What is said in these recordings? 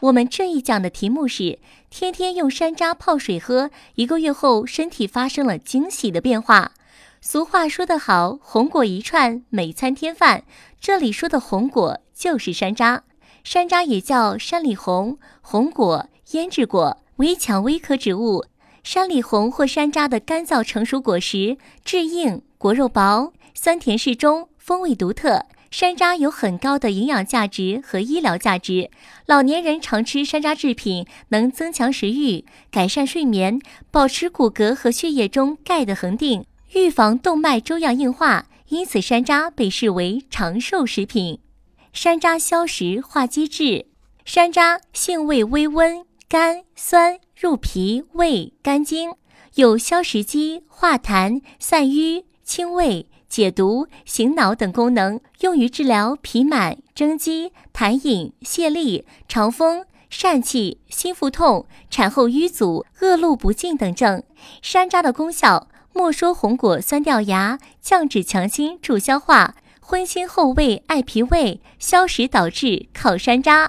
我们这一讲的题目是：天天用山楂泡水喝，一个月后身体发生了惊喜的变化。俗话说得好，红果一串，每餐添饭。这里说的红果就是山楂，山楂也叫山里红、红果、胭脂果，为蔷薇科植物。山里红或山楂的干燥成熟果实质硬，果肉薄，酸甜适中，风味独特。山楂有很高的营养价值和医疗价值，老年人常吃山楂制品能增强食欲、改善睡眠、保持骨骼和血液中钙的恒定、预防动脉粥样硬化，因此山楂被视为长寿食品。山楂消食化积滞，山楂性味微温、甘酸，入脾胃肝经，有消食积、化痰、散瘀、清胃。解毒、醒脑等功能，用于治疗脾满、蒸积、痰饮、泄痢、肠风、疝气、心腹痛、产后瘀阻、恶露不尽等症。山楂的功效：没收红果酸掉牙，降脂强心助消化，荤腥厚味爱脾胃，消食导滞靠山楂。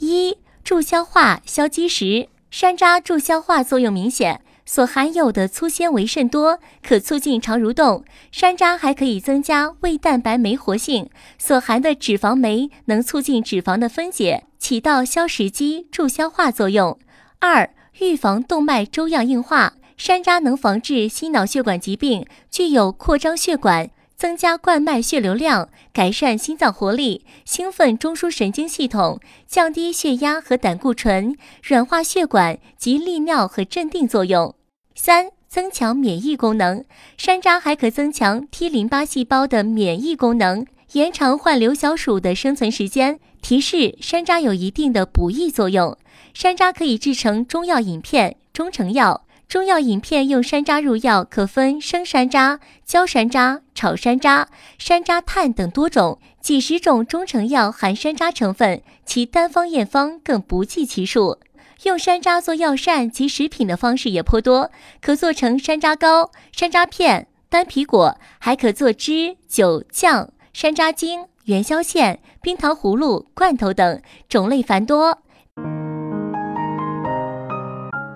一助消化消积食，山楂助消化作用明显。所含有的粗纤维甚多，可促进肠蠕动。山楂还可以增加胃蛋白酶活性，所含的脂肪酶能促进脂肪的分解，起到消食积、助消化作用。二、预防动脉粥样硬化，山楂能防治心脑血管疾病，具有扩张血管、增加冠脉血流量、改善心脏活力、兴奋中枢神经系统、降低血压和胆固醇、软化血管及利尿和镇定作用。三、增强免疫功能，山楂还可增强 T 淋巴细胞的免疫功能，延长患瘤小鼠的生存时间。提示：山楂有一定的补益作用。山楂可以制成中药饮片、中成药。中药饮片用山楂入药，可分生山楂、焦山楂、炒山楂、山楂炭等多种。几十种中成药含山楂成分，其单方验方更不计其数。用山楂做药膳及食品的方式也颇多，可做成山楂糕、山楂片、单皮果，还可做汁、酒、酱、山楂精、元宵馅、冰糖葫芦、罐头等，种类繁多。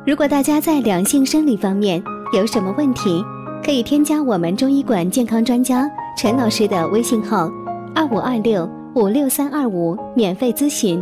如果大家在两性生理方面有什么问题，可以添加我们中医馆健康专家陈老师的微信号：二五二六五六三二五，免费咨询。